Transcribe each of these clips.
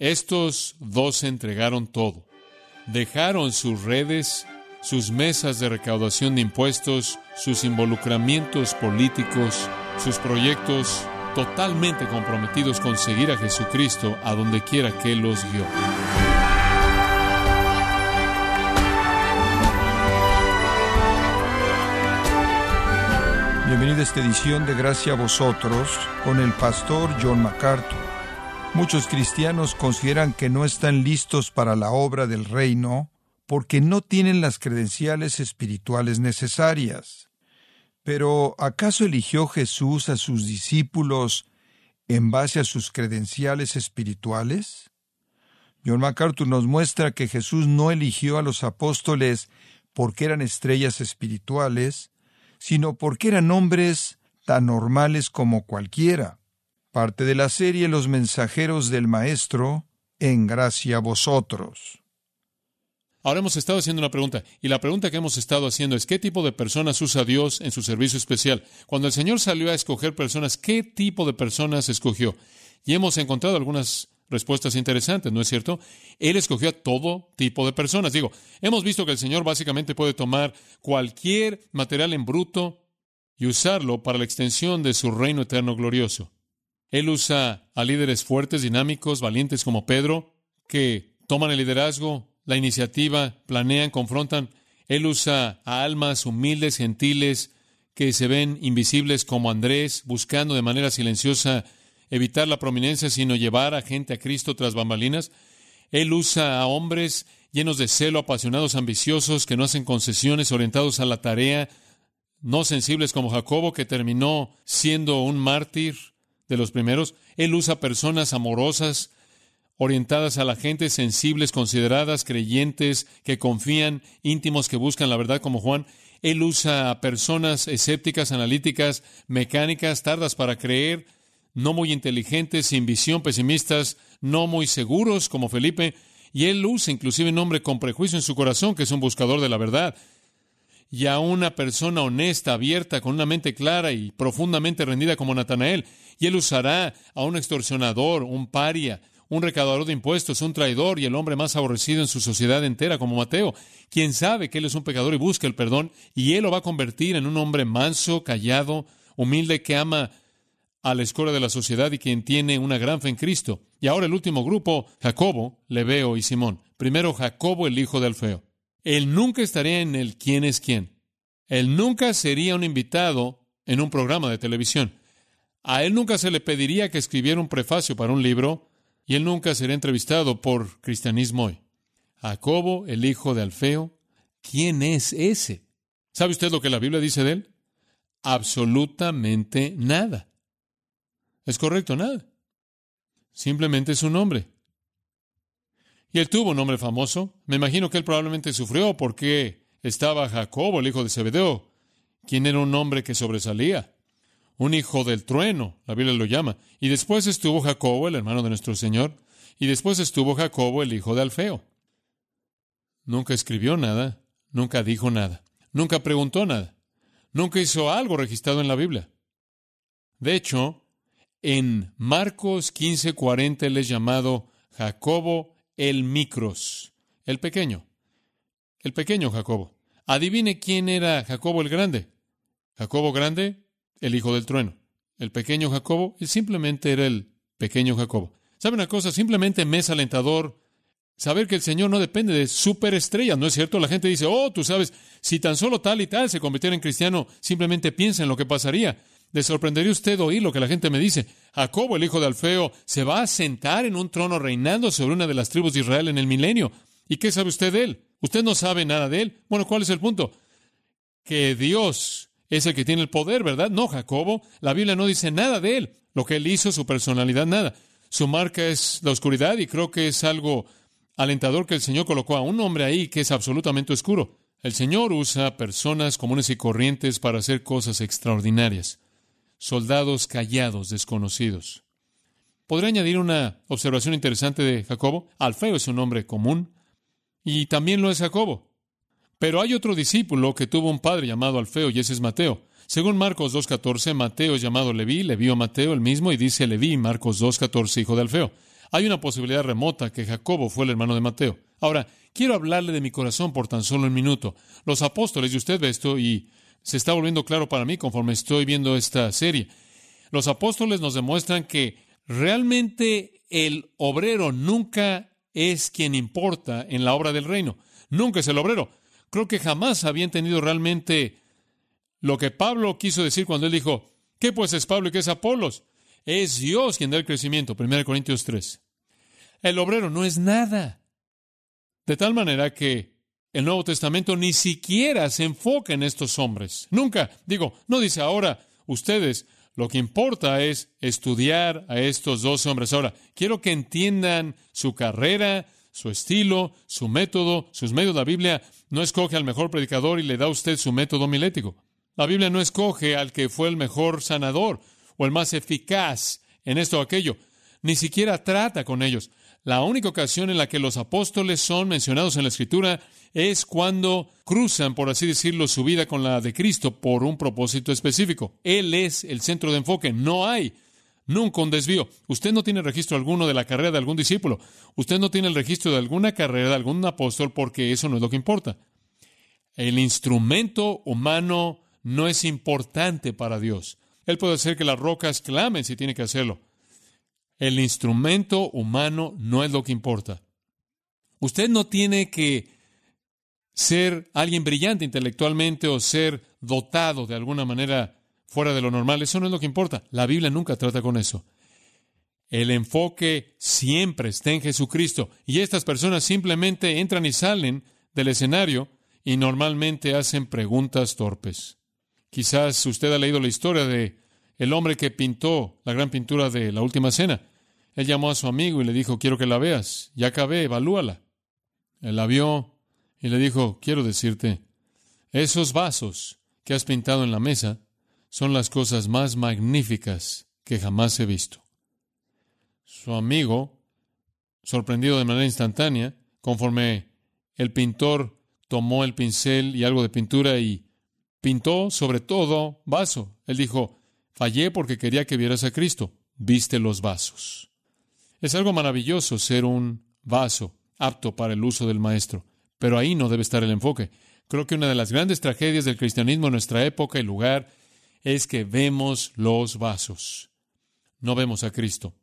Estos dos entregaron todo. Dejaron sus redes, sus mesas de recaudación de impuestos, sus involucramientos políticos, sus proyectos totalmente comprometidos con seguir a Jesucristo a donde quiera que los guió. Bienvenido a esta edición de Gracia a vosotros con el pastor John MacArthur. Muchos cristianos consideran que no están listos para la obra del reino porque no tienen las credenciales espirituales necesarias. Pero ¿acaso eligió Jesús a sus discípulos en base a sus credenciales espirituales? John MacArthur nos muestra que Jesús no eligió a los apóstoles porque eran estrellas espirituales, sino porque eran hombres tan normales como cualquiera. Parte de la serie Los mensajeros del Maestro, en gracia a vosotros. Ahora hemos estado haciendo una pregunta, y la pregunta que hemos estado haciendo es ¿qué tipo de personas usa Dios en su servicio especial? Cuando el Señor salió a escoger personas, ¿qué tipo de personas escogió? Y hemos encontrado algunas respuestas interesantes, ¿no es cierto? Él escogió a todo tipo de personas. Digo, hemos visto que el Señor básicamente puede tomar cualquier material en bruto y usarlo para la extensión de su reino eterno glorioso. Él usa a líderes fuertes, dinámicos, valientes como Pedro, que toman el liderazgo, la iniciativa, planean, confrontan. Él usa a almas humildes, gentiles, que se ven invisibles como Andrés, buscando de manera silenciosa evitar la prominencia, sino llevar a gente a Cristo tras bambalinas. Él usa a hombres llenos de celo, apasionados, ambiciosos, que no hacen concesiones, orientados a la tarea, no sensibles como Jacobo, que terminó siendo un mártir de los primeros. Él usa personas amorosas, orientadas a la gente, sensibles, consideradas, creyentes, que confían, íntimos, que buscan la verdad como Juan. Él usa a personas escépticas, analíticas, mecánicas, tardas para creer, no muy inteligentes, sin visión, pesimistas, no muy seguros como Felipe, y él usa inclusive un hombre con prejuicio en su corazón, que es un buscador de la verdad, y a una persona honesta, abierta, con una mente clara y profundamente rendida como Natanael, y él usará a un extorsionador, un paria, un recaudador de impuestos, un traidor y el hombre más aborrecido en su sociedad entera como Mateo, quien sabe que él es un pecador y busca el perdón, y él lo va a convertir en un hombre manso, callado, humilde, que ama a la escuela de la sociedad y quien tiene una gran fe en Cristo. Y ahora el último grupo, Jacobo, Leveo y Simón. Primero Jacobo, el hijo de Alfeo. Él nunca estaría en el quién es quién. Él nunca sería un invitado en un programa de televisión. A él nunca se le pediría que escribiera un prefacio para un libro y él nunca sería entrevistado por Cristianismo hoy. Jacobo, el hijo de Alfeo, ¿quién es ese? ¿Sabe usted lo que la Biblia dice de él? Absolutamente nada. Es correcto, nada. Simplemente es un nombre. Y él tuvo un nombre famoso. Me imagino que él probablemente sufrió porque estaba Jacobo, el hijo de Zebedeo, quien era un hombre que sobresalía. Un hijo del trueno, la Biblia lo llama. Y después estuvo Jacobo, el hermano de nuestro Señor. Y después estuvo Jacobo, el hijo de Alfeo. Nunca escribió nada, nunca dijo nada, nunca preguntó nada, nunca hizo algo registrado en la Biblia. De hecho, en Marcos 15:40 él es llamado Jacobo el Micros, el pequeño. El pequeño Jacobo. Adivine quién era Jacobo el grande. Jacobo grande, el hijo del trueno. El pequeño Jacobo, simplemente era el pequeño Jacobo. ¿Sabe una cosa? Simplemente me es alentador saber que el Señor no depende de superestrellas, ¿no es cierto? La gente dice, oh, tú sabes, si tan solo tal y tal se convirtiera en cristiano, simplemente piensa en lo que pasaría. Le sorprendería usted oír lo que la gente me dice. Jacobo, el hijo de Alfeo, se va a sentar en un trono reinando sobre una de las tribus de Israel en el milenio. ¿Y qué sabe usted de él? ¿Usted no sabe nada de él? Bueno, ¿cuál es el punto? Que Dios es el que tiene el poder, ¿verdad? No, Jacobo. La Biblia no dice nada de él. Lo que él hizo, su personalidad, nada. Su marca es la oscuridad y creo que es algo alentador que el Señor colocó a un hombre ahí que es absolutamente oscuro. El Señor usa personas comunes y corrientes para hacer cosas extraordinarias soldados callados, desconocidos. Podría añadir una observación interesante de Jacobo. Alfeo es un nombre común y también lo es Jacobo. Pero hay otro discípulo que tuvo un padre llamado Alfeo y ese es Mateo. Según Marcos 2.14, Mateo es llamado Leví, Leví o Mateo el mismo y dice Leví, Marcos 2.14, hijo de Alfeo. Hay una posibilidad remota que Jacobo fue el hermano de Mateo. Ahora, quiero hablarle de mi corazón por tan solo un minuto. Los apóstoles, y usted ve esto, y se está volviendo claro para mí conforme estoy viendo esta serie. Los apóstoles nos demuestran que realmente el obrero nunca es quien importa en la obra del reino. Nunca es el obrero. Creo que jamás había entendido realmente lo que Pablo quiso decir cuando él dijo, ¿qué pues es Pablo y qué es Apolos? Es Dios quien da el crecimiento. 1 Corintios 3. El obrero no es nada. De tal manera que el Nuevo Testamento ni siquiera se enfoca en estos hombres. Nunca. Digo, no dice ahora ustedes, lo que importa es estudiar a estos dos hombres. Ahora, quiero que entiendan su carrera, su estilo, su método, sus medios. La Biblia no escoge al mejor predicador y le da a usted su método milético. La Biblia no escoge al que fue el mejor sanador o el más eficaz en esto o aquello. Ni siquiera trata con ellos. La única ocasión en la que los apóstoles son mencionados en la Escritura es cuando cruzan, por así decirlo, su vida con la de Cristo por un propósito específico. Él es el centro de enfoque. No hay nunca un desvío. Usted no tiene registro alguno de la carrera de algún discípulo. Usted no tiene el registro de alguna carrera de algún apóstol porque eso no es lo que importa. El instrumento humano no es importante para Dios. Él puede hacer que las rocas clamen si tiene que hacerlo. El instrumento humano no es lo que importa. Usted no tiene que ser alguien brillante intelectualmente o ser dotado de alguna manera fuera de lo normal. Eso no es lo que importa. La Biblia nunca trata con eso. El enfoque siempre está en Jesucristo. Y estas personas simplemente entran y salen del escenario y normalmente hacen preguntas torpes. Quizás usted ha leído la historia de el hombre que pintó la gran pintura de la última cena. Él llamó a su amigo y le dijo, quiero que la veas. Ya acabé, evalúala. Él la vio y le dijo, quiero decirte, esos vasos que has pintado en la mesa son las cosas más magníficas que jamás he visto. Su amigo, sorprendido de manera instantánea, conforme el pintor tomó el pincel y algo de pintura y pintó sobre todo vaso. Él dijo, fallé porque quería que vieras a Cristo. Viste los vasos. Es algo maravilloso ser un vaso apto para el uso del maestro, pero ahí no debe estar el enfoque. Creo que una de las grandes tragedias del cristianismo en nuestra época y lugar es que vemos los vasos, no vemos a Cristo.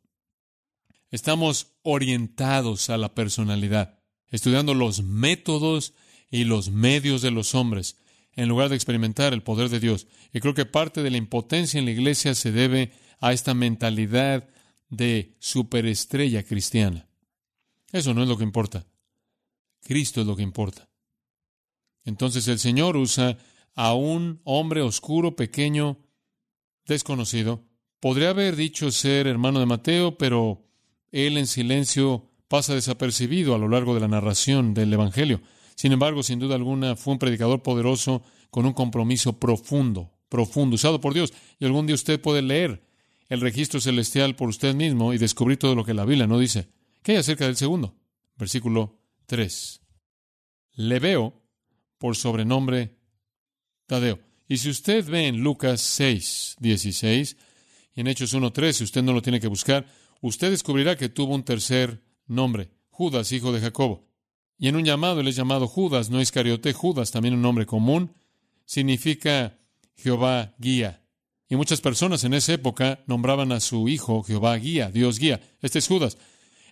Estamos orientados a la personalidad, estudiando los métodos y los medios de los hombres, en lugar de experimentar el poder de Dios. Y creo que parte de la impotencia en la iglesia se debe a esta mentalidad de superestrella cristiana. Eso no es lo que importa. Cristo es lo que importa. Entonces el Señor usa a un hombre oscuro, pequeño, desconocido. Podría haber dicho ser hermano de Mateo, pero él en silencio pasa desapercibido a lo largo de la narración del Evangelio. Sin embargo, sin duda alguna, fue un predicador poderoso con un compromiso profundo, profundo, usado por Dios. Y algún día usted puede leer el registro celestial por usted mismo y descubrir todo lo que la Biblia no dice. ¿Qué hay acerca del segundo? Versículo 3. Le veo por sobrenombre Tadeo. Y si usted ve en Lucas 6, 16 y en Hechos 1, 13, usted no lo tiene que buscar, usted descubrirá que tuvo un tercer nombre, Judas, hijo de Jacobo. Y en un llamado él es llamado Judas, no Iscariote, Judas, también un nombre común, significa Jehová guía. Y muchas personas en esa época nombraban a su hijo Jehová guía, Dios guía. Este es Judas.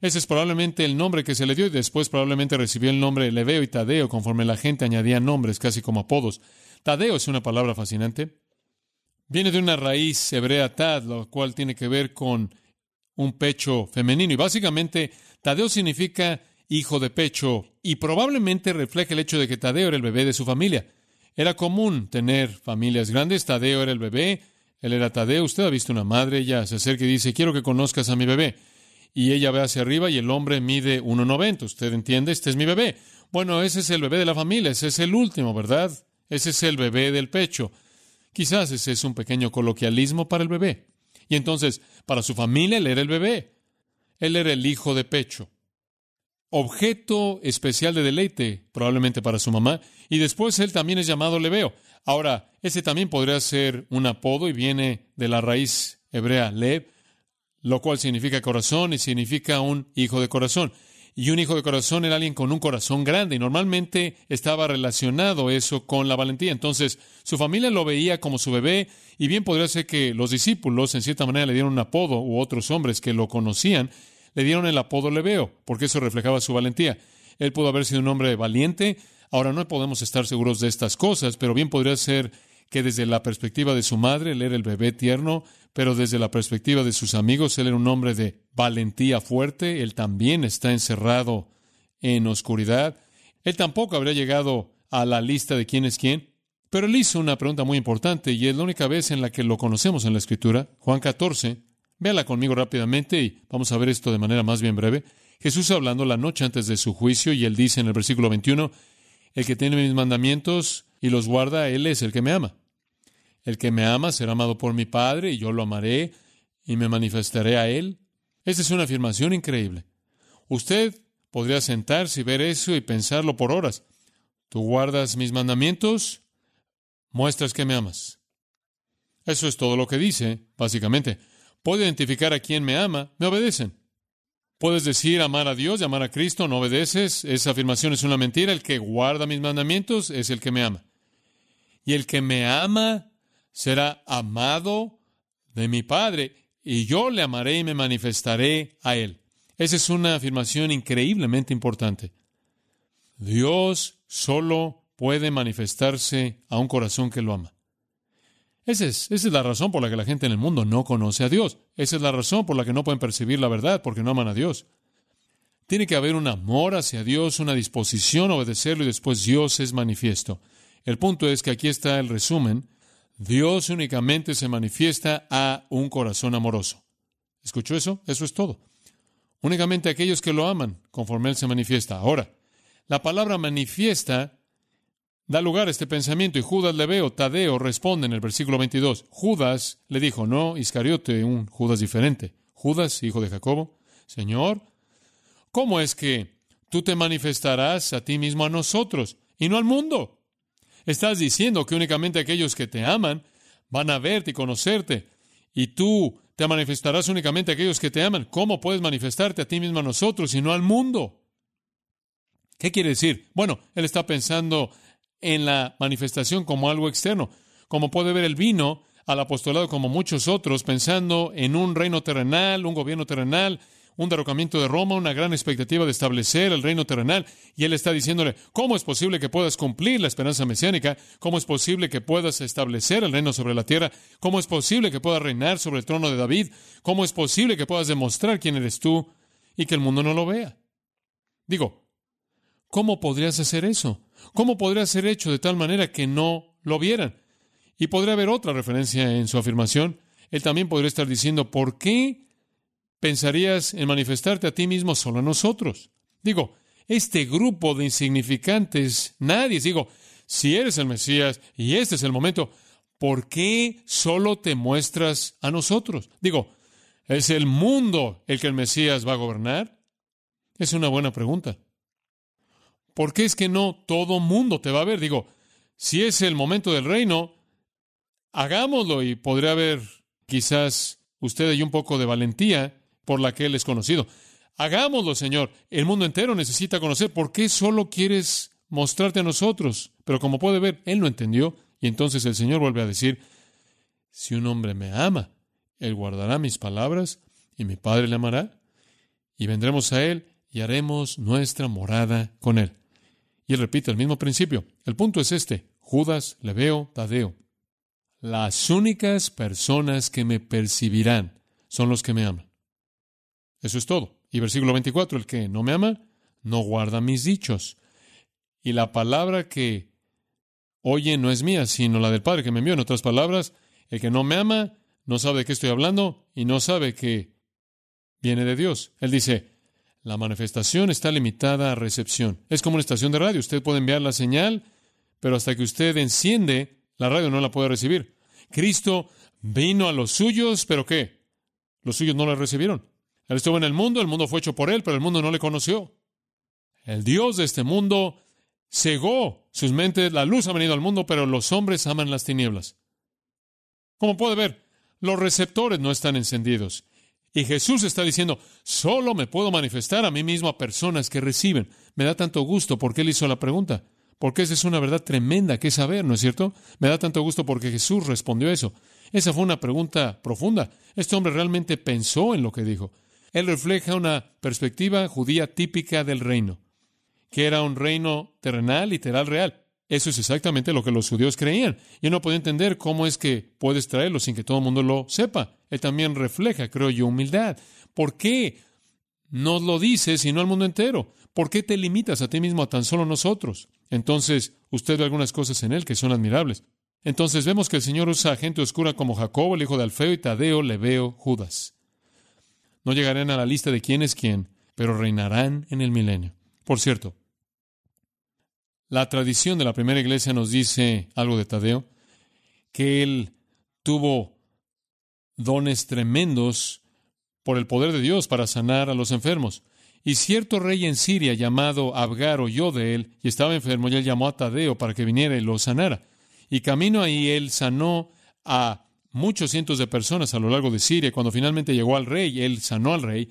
Ese es probablemente el nombre que se le dio y después probablemente recibió el nombre Leveo y Tadeo conforme la gente añadía nombres casi como apodos. Tadeo es una palabra fascinante. Viene de una raíz hebrea tad, lo cual tiene que ver con un pecho femenino. Y básicamente Tadeo significa hijo de pecho y probablemente refleja el hecho de que Tadeo era el bebé de su familia. Era común tener familias grandes. Tadeo era el bebé él era Tadeo. Usted ha visto una madre, ella se acerca y dice, quiero que conozcas a mi bebé. Y ella ve hacia arriba y el hombre mide 1,90. ¿Usted entiende? Este es mi bebé. Bueno, ese es el bebé de la familia, ese es el último, ¿verdad? Ese es el bebé del pecho. Quizás ese es un pequeño coloquialismo para el bebé. Y entonces, para su familia, él era el bebé. Él era el hijo de pecho. Objeto especial de deleite, probablemente para su mamá. Y después él también es llamado Leveo. Ahora, ese también podría ser un apodo y viene de la raíz hebrea lev. lo cual significa corazón y significa un hijo de corazón. Y un hijo de corazón era alguien con un corazón grande y normalmente estaba relacionado eso con la valentía. Entonces su familia lo veía como su bebé y bien podría ser que los discípulos en cierta manera le dieron un apodo u otros hombres que lo conocían le dieron el apodo Leveo porque eso reflejaba su valentía. Él pudo haber sido un hombre valiente. Ahora no podemos estar seguros de estas cosas, pero bien podría ser que desde la perspectiva de su madre él era el bebé tierno, pero desde la perspectiva de sus amigos él era un hombre de valentía fuerte, él también está encerrado en oscuridad. Él tampoco habría llegado a la lista de quién es quién, pero él hizo una pregunta muy importante y es la única vez en la que lo conocemos en la Escritura, Juan 14. Véala conmigo rápidamente y vamos a ver esto de manera más bien breve. Jesús hablando la noche antes de su juicio y él dice en el versículo 21, el que tiene mis mandamientos y los guarda, él es el que me ama. El que me ama será amado por mi Padre y yo lo amaré y me manifestaré a él. Esta es una afirmación increíble. Usted podría sentarse y ver eso y pensarlo por horas. Tú guardas mis mandamientos, muestras que me amas. Eso es todo lo que dice, básicamente. Puedo identificar a quien me ama, me obedecen. Puedes decir amar a Dios amar a Cristo, no obedeces. Esa afirmación es una mentira. El que guarda mis mandamientos es el que me ama. Y el que me ama será amado de mi Padre, y yo le amaré y me manifestaré a él. Esa es una afirmación increíblemente importante. Dios solo puede manifestarse a un corazón que lo ama. Esa es, la razón por la que la gente en el mundo no conoce a Dios. Esa es la razón por la que no pueden percibir la verdad, porque no aman a Dios. Tiene que haber un amor hacia Dios, una disposición a obedecerlo y después Dios es manifiesto. El punto es que aquí está el resumen. Dios únicamente se manifiesta a un corazón amoroso. ¿Escuchó eso? Eso es todo. Únicamente aquellos que lo aman, conforme Él se manifiesta. Ahora, la palabra manifiesta da lugar a este pensamiento y Judas le veo, Tadeo responde en el versículo 22. Judas le dijo, no, Iscariote, un Judas diferente. Judas, hijo de Jacobo, Señor, ¿cómo es que tú te manifestarás a ti mismo a nosotros y no al mundo? Estás diciendo que únicamente aquellos que te aman van a verte y conocerte y tú te manifestarás únicamente a aquellos que te aman. ¿Cómo puedes manifestarte a ti mismo a nosotros y no al mundo? ¿Qué quiere decir? Bueno, él está pensando en la manifestación como algo externo. Como puede ver el vino al apostolado como muchos otros, pensando en un reino terrenal, un gobierno terrenal, un derrocamiento de Roma, una gran expectativa de establecer el reino terrenal, y él está diciéndole, ¿cómo es posible que puedas cumplir la esperanza mesiánica? ¿Cómo es posible que puedas establecer el reino sobre la tierra? ¿Cómo es posible que puedas reinar sobre el trono de David? ¿Cómo es posible que puedas demostrar quién eres tú y que el mundo no lo vea? Digo, ¿cómo podrías hacer eso? ¿Cómo podría ser hecho de tal manera que no lo vieran? Y podría haber otra referencia en su afirmación. Él también podría estar diciendo, ¿por qué pensarías en manifestarte a ti mismo solo a nosotros? Digo, este grupo de insignificantes, nadie, digo, si eres el Mesías y este es el momento, ¿por qué solo te muestras a nosotros? Digo, ¿es el mundo el que el Mesías va a gobernar? Es una buena pregunta. ¿Por qué es que no todo mundo te va a ver? Digo, si es el momento del reino, hagámoslo y podría haber quizás usted y un poco de valentía por la que él es conocido. Hagámoslo, Señor. El mundo entero necesita conocer por qué solo quieres mostrarte a nosotros. Pero como puede ver, él no entendió. Y entonces el Señor vuelve a decir, si un hombre me ama, él guardará mis palabras y mi Padre le amará. Y vendremos a él y haremos nuestra morada con él. Y repite el mismo principio. El punto es este. Judas, Leveo, Tadeo. Las únicas personas que me percibirán son los que me aman. Eso es todo. Y versículo 24, el que no me ama, no guarda mis dichos. Y la palabra que oye no es mía, sino la del Padre que me envió. En otras palabras, el que no me ama no sabe de qué estoy hablando y no sabe que viene de Dios. Él dice, la manifestación está limitada a recepción. Es como una estación de radio. Usted puede enviar la señal, pero hasta que usted enciende, la radio no la puede recibir. Cristo vino a los suyos, pero ¿qué? Los suyos no la recibieron. Él estuvo en el mundo, el mundo fue hecho por él, pero el mundo no le conoció. El Dios de este mundo cegó sus mentes, la luz ha venido al mundo, pero los hombres aman las tinieblas. Como puede ver, los receptores no están encendidos. Y Jesús está diciendo, solo me puedo manifestar a mí mismo a personas que reciben. Me da tanto gusto porque él hizo la pregunta. Porque esa es una verdad tremenda que saber, ¿no es cierto? Me da tanto gusto porque Jesús respondió eso. Esa fue una pregunta profunda. Este hombre realmente pensó en lo que dijo. Él refleja una perspectiva judía típica del reino, que era un reino terrenal, literal, real. Eso es exactamente lo que los judíos creían. Y no podía entender cómo es que puedes traerlo sin que todo el mundo lo sepa. Él también refleja, creo yo, humildad. ¿Por qué no lo dices sino al mundo entero? ¿Por qué te limitas a ti mismo a tan solo nosotros? Entonces, usted ve algunas cosas en él que son admirables. Entonces vemos que el Señor usa gente oscura como Jacobo, el hijo de Alfeo, y Tadeo, Leveo, Judas. No llegarán a la lista de quién es quién, pero reinarán en el milenio. Por cierto, la tradición de la primera iglesia nos dice algo de Tadeo, que él tuvo dones tremendos por el poder de Dios para sanar a los enfermos. Y cierto rey en Siria llamado Abgar oyó de él y estaba enfermo y él llamó a Tadeo para que viniera y lo sanara. Y camino ahí él sanó a muchos cientos de personas a lo largo de Siria. Cuando finalmente llegó al rey, él sanó al rey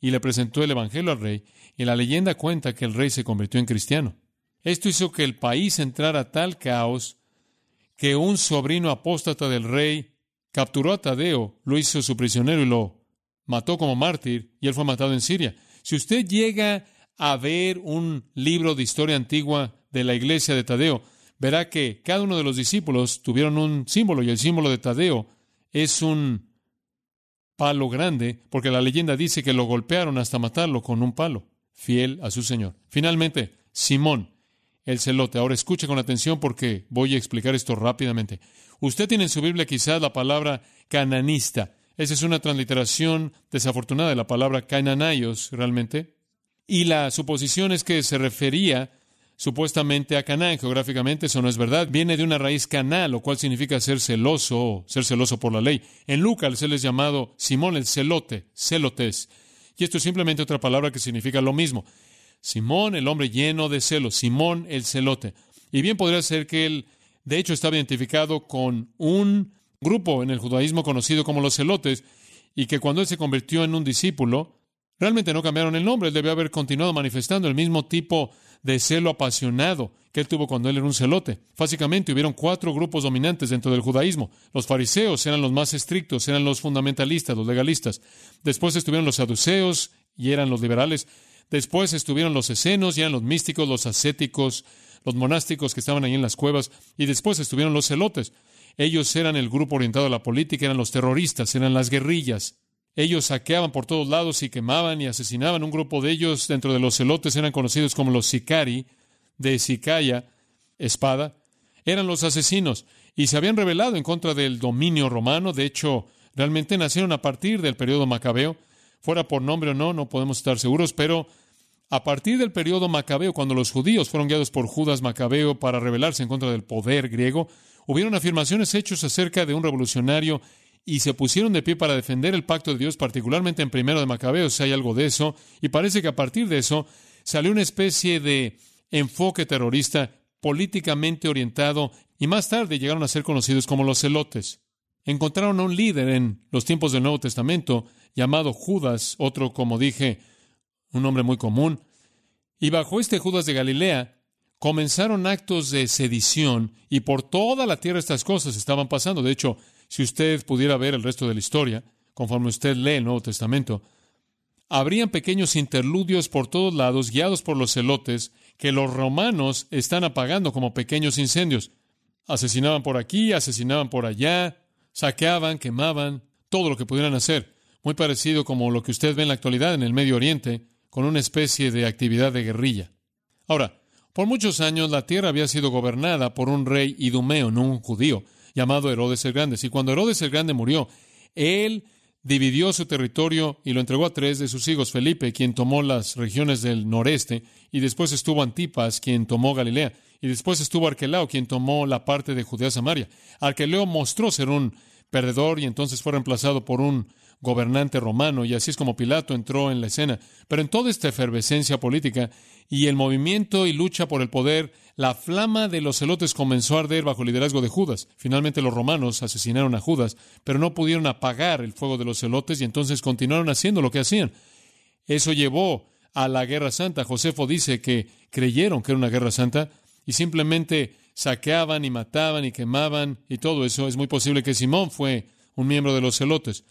y le presentó el Evangelio al rey. Y la leyenda cuenta que el rey se convirtió en cristiano. Esto hizo que el país entrara a tal caos que un sobrino apóstata del rey capturó a Tadeo, lo hizo su prisionero y lo mató como mártir, y él fue matado en Siria. Si usted llega a ver un libro de historia antigua de la iglesia de Tadeo, verá que cada uno de los discípulos tuvieron un símbolo, y el símbolo de Tadeo es un palo grande, porque la leyenda dice que lo golpearon hasta matarlo con un palo, fiel a su Señor. Finalmente, Simón, el celote. Ahora escuche con atención porque voy a explicar esto rápidamente. Usted tiene en su Biblia quizás la palabra cananista. Esa es una transliteración desafortunada de la palabra cananaios, realmente. Y la suposición es que se refería supuestamente a Canaán geográficamente, eso no es verdad. Viene de una raíz canal, lo cual significa ser celoso, ser celoso por la ley. En Lucas se les llamado Simón el celote, celotes. Y esto es simplemente otra palabra que significa lo mismo. Simón, el hombre lleno de celos, Simón el celote. Y bien podría ser que él, de hecho, estaba identificado con un grupo en el judaísmo conocido como los celotes, y que cuando él se convirtió en un discípulo, realmente no cambiaron el nombre, él debe haber continuado manifestando el mismo tipo de celo apasionado que él tuvo cuando él era un celote. Básicamente hubieron cuatro grupos dominantes dentro del judaísmo. Los fariseos eran los más estrictos, eran los fundamentalistas, los legalistas. Después estuvieron los saduceos y eran los liberales. Después estuvieron los escenos, ya eran los místicos, los ascéticos, los monásticos que estaban ahí en las cuevas, y después estuvieron los celotes. Ellos eran el grupo orientado a la política, eran los terroristas, eran las guerrillas. Ellos saqueaban por todos lados y quemaban y asesinaban. Un grupo de ellos dentro de los celotes eran conocidos como los sicari, de sicaya, espada. Eran los asesinos y se habían rebelado en contra del dominio romano. De hecho, realmente nacieron a partir del periodo macabeo fuera por nombre o no, no podemos estar seguros, pero a partir del periodo macabeo, cuando los judíos fueron guiados por Judas Macabeo para rebelarse en contra del poder griego, hubieron afirmaciones hechas acerca de un revolucionario y se pusieron de pie para defender el pacto de Dios, particularmente en primero de Macabeo, si hay algo de eso, y parece que a partir de eso salió una especie de enfoque terrorista políticamente orientado, y más tarde llegaron a ser conocidos como los celotes. Encontraron a un líder en los tiempos del Nuevo Testamento llamado Judas, otro, como dije, un nombre muy común. Y bajo este Judas de Galilea comenzaron actos de sedición y por toda la tierra estas cosas estaban pasando. De hecho, si usted pudiera ver el resto de la historia, conforme usted lee el Nuevo Testamento, habrían pequeños interludios por todos lados, guiados por los celotes, que los romanos están apagando como pequeños incendios. Asesinaban por aquí, asesinaban por allá, saqueaban, quemaban, todo lo que pudieran hacer muy parecido como lo que usted ve en la actualidad en el Medio Oriente, con una especie de actividad de guerrilla. Ahora, por muchos años la tierra había sido gobernada por un rey idumeo, no un judío, llamado Herodes el Grande. Y cuando Herodes el Grande murió, él dividió su territorio y lo entregó a tres de sus hijos, Felipe, quien tomó las regiones del noreste, y después estuvo Antipas, quien tomó Galilea, y después estuvo Arquelao, quien tomó la parte de Judea Samaria. Arquelao mostró ser un perdedor y entonces fue reemplazado por un gobernante romano, y así es como Pilato entró en la escena. Pero en toda esta efervescencia política y el movimiento y lucha por el poder, la flama de los celotes comenzó a arder bajo el liderazgo de Judas. Finalmente los romanos asesinaron a Judas, pero no pudieron apagar el fuego de los celotes y entonces continuaron haciendo lo que hacían. Eso llevó a la guerra santa. Josefo dice que creyeron que era una guerra santa y simplemente saqueaban y mataban y quemaban y todo eso. Es muy posible que Simón fue un miembro de los celotes.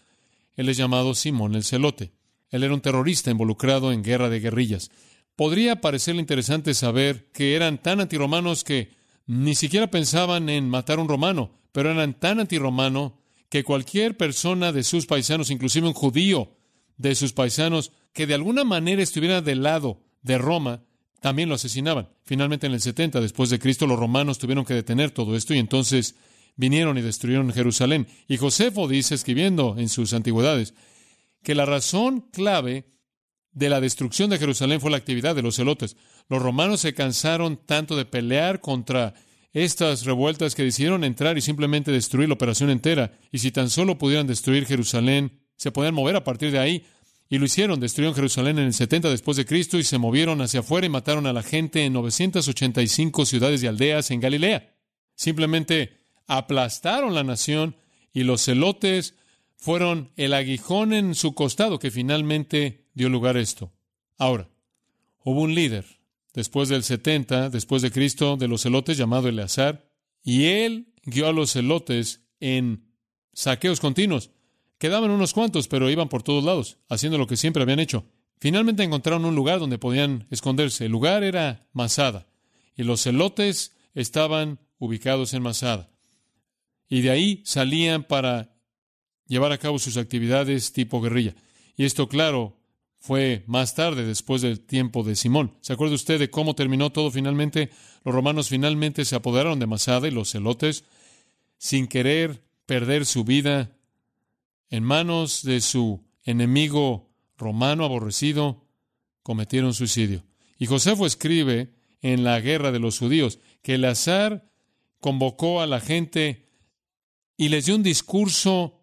Él es llamado Simón el celote. Él era un terrorista involucrado en guerra de guerrillas. Podría parecerle interesante saber que eran tan antiromanos que ni siquiera pensaban en matar a un romano, pero eran tan antiromano que cualquier persona de sus paisanos, inclusive un judío de sus paisanos, que de alguna manera estuviera del lado de Roma, también lo asesinaban. Finalmente, en el 70 después de Cristo, los romanos tuvieron que detener todo esto y entonces vinieron y destruyeron Jerusalén. Y Josefo dice, escribiendo en sus antigüedades, que la razón clave de la destrucción de Jerusalén fue la actividad de los celotes. Los romanos se cansaron tanto de pelear contra estas revueltas que decidieron entrar y simplemente destruir la operación entera. Y si tan solo pudieran destruir Jerusalén, se podían mover a partir de ahí. Y lo hicieron, destruyeron Jerusalén en el 70 después de Cristo y se movieron hacia afuera y mataron a la gente en 985 ciudades y aldeas en Galilea. Simplemente aplastaron la nación y los celotes fueron el aguijón en su costado que finalmente dio lugar a esto. Ahora, hubo un líder después del 70, después de Cristo, de los celotes llamado Eleazar, y él guió a los celotes en saqueos continuos. Quedaban unos cuantos, pero iban por todos lados, haciendo lo que siempre habían hecho. Finalmente encontraron un lugar donde podían esconderse. El lugar era Masada, y los celotes estaban ubicados en Masada. Y de ahí salían para llevar a cabo sus actividades tipo guerrilla. Y esto, claro, fue más tarde, después del tiempo de Simón. ¿Se acuerda usted de cómo terminó todo finalmente? Los romanos finalmente se apoderaron de Masada y los celotes, sin querer perder su vida, en manos de su enemigo romano aborrecido, cometieron suicidio. Y Josefo escribe en la guerra de los judíos que el azar convocó a la gente y les dio un discurso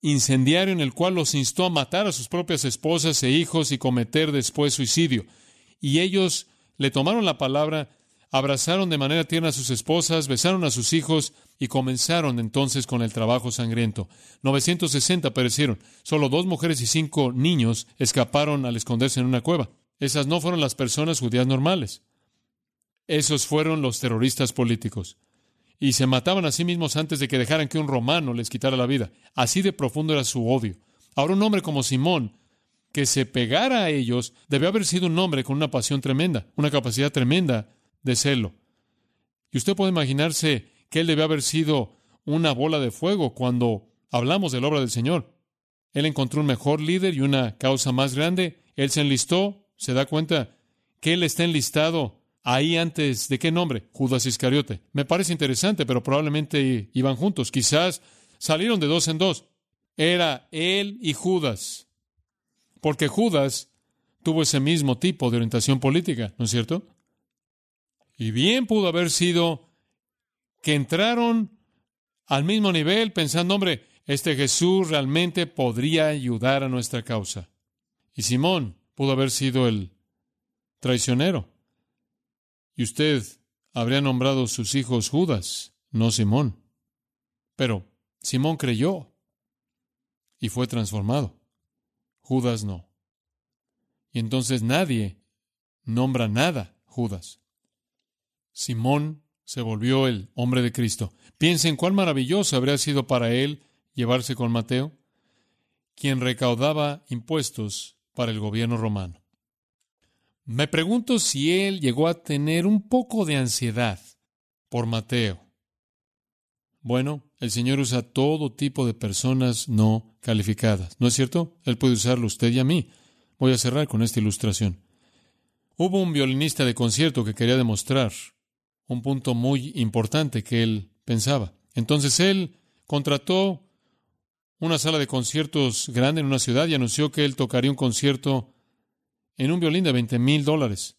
incendiario en el cual los instó a matar a sus propias esposas e hijos y cometer después suicidio. Y ellos le tomaron la palabra, abrazaron de manera tierna a sus esposas, besaron a sus hijos y comenzaron entonces con el trabajo sangriento. 960 perecieron. Solo dos mujeres y cinco niños escaparon al esconderse en una cueva. Esas no fueron las personas judías normales. Esos fueron los terroristas políticos y se mataban a sí mismos antes de que dejaran que un romano les quitara la vida. Así de profundo era su odio. Ahora un hombre como Simón, que se pegara a ellos, debió haber sido un hombre con una pasión tremenda, una capacidad tremenda de celo. Y usted puede imaginarse que él debió haber sido una bola de fuego cuando hablamos de la obra del Señor. Él encontró un mejor líder y una causa más grande. Él se enlistó, se da cuenta que él está enlistado ahí antes de qué nombre? Judas Iscariote. Me parece interesante, pero probablemente iban juntos. Quizás salieron de dos en dos. Era él y Judas. Porque Judas tuvo ese mismo tipo de orientación política, ¿no es cierto? Y bien pudo haber sido que entraron al mismo nivel pensando, hombre, este Jesús realmente podría ayudar a nuestra causa. Y Simón pudo haber sido el traicionero. Y usted habría nombrado sus hijos Judas, no Simón. Pero Simón creyó y fue transformado. Judas no. Y entonces nadie nombra nada Judas. Simón se volvió el hombre de Cristo. Piensen cuán maravilloso habría sido para él llevarse con Mateo, quien recaudaba impuestos para el gobierno romano. Me pregunto si él llegó a tener un poco de ansiedad por Mateo. Bueno, el Señor usa todo tipo de personas no calificadas, ¿no es cierto? Él puede usarlo usted y a mí. Voy a cerrar con esta ilustración. Hubo un violinista de concierto que quería demostrar un punto muy importante que él pensaba. Entonces él contrató una sala de conciertos grande en una ciudad y anunció que él tocaría un concierto en un violín de 20 mil dólares.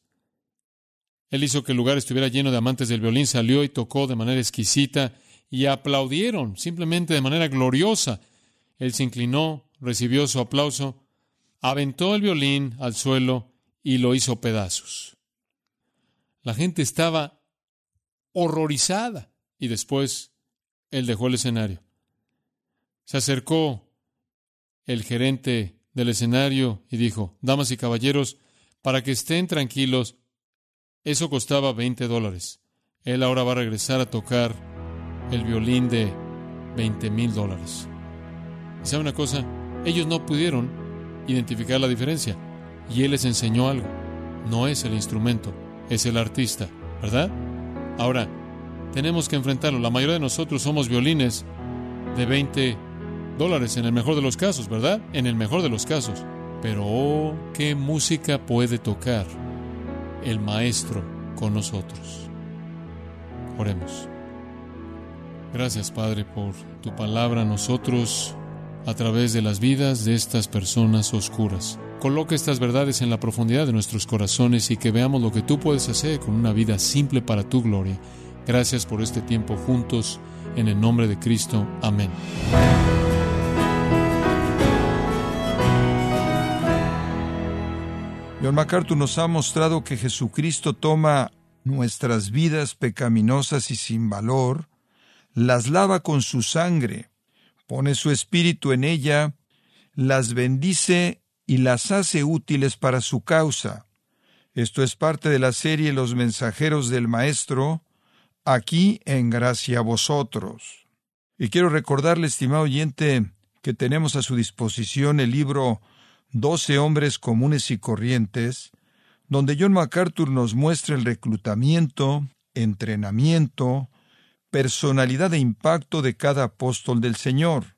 Él hizo que el lugar estuviera lleno de amantes del violín, salió y tocó de manera exquisita y aplaudieron simplemente de manera gloriosa. Él se inclinó, recibió su aplauso, aventó el violín al suelo y lo hizo pedazos. La gente estaba horrorizada y después él dejó el escenario. Se acercó el gerente del escenario y dijo, Damas y caballeros, para que estén tranquilos, eso costaba 20 dólares. Él ahora va a regresar a tocar el violín de 20 mil dólares. ¿Sabe una cosa? Ellos no pudieron identificar la diferencia y él les enseñó algo. No es el instrumento, es el artista, ¿verdad? Ahora, tenemos que enfrentarlo. La mayoría de nosotros somos violines de 20 dólares en el mejor de los casos, ¿verdad? En el mejor de los casos. Pero, oh, qué música puede tocar el maestro con nosotros. Oremos. Gracias, Padre, por tu palabra a nosotros a través de las vidas de estas personas oscuras. Coloca estas verdades en la profundidad de nuestros corazones y que veamos lo que tú puedes hacer con una vida simple para tu gloria. Gracias por este tiempo juntos. En el nombre de Cristo. Amén. John MacArthur nos ha mostrado que Jesucristo toma nuestras vidas pecaminosas y sin valor, las lava con su sangre, pone su espíritu en ella, las bendice y las hace útiles para su causa. Esto es parte de la serie Los mensajeros del Maestro, aquí en gracia a vosotros. Y quiero recordarle, estimado oyente, que tenemos a su disposición el libro Doce hombres comunes y corrientes, donde John MacArthur nos muestra el reclutamiento, entrenamiento, personalidad e impacto de cada apóstol del Señor.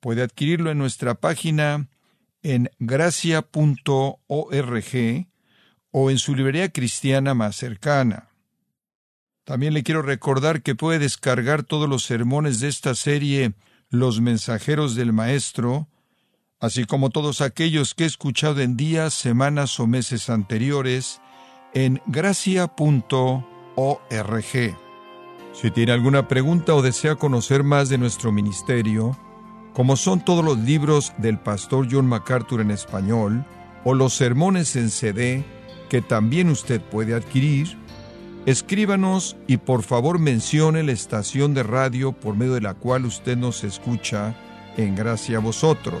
Puede adquirirlo en nuestra página en gracia.org o en su librería cristiana más cercana. También le quiero recordar que puede descargar todos los sermones de esta serie Los mensajeros del Maestro, así como todos aquellos que he escuchado en días, semanas o meses anteriores, en gracia.org. Si tiene alguna pregunta o desea conocer más de nuestro ministerio, como son todos los libros del pastor John MacArthur en español, o los sermones en CD, que también usted puede adquirir, escríbanos y por favor mencione la estación de radio por medio de la cual usted nos escucha en gracia a vosotros.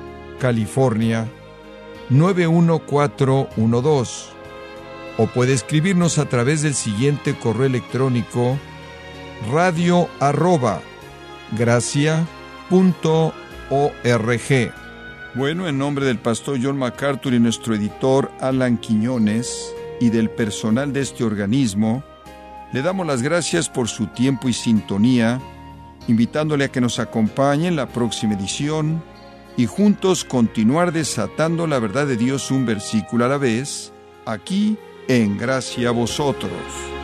California 91412. O puede escribirnos a través del siguiente correo electrónico radio arroba gracia.org. Bueno, en nombre del pastor John MacArthur y nuestro editor Alan Quiñones y del personal de este organismo, le damos las gracias por su tiempo y sintonía invitándole a que nos acompañe en la próxima edición y juntos continuar desatando la verdad de Dios un versículo a la vez, aquí en Gracia a Vosotros.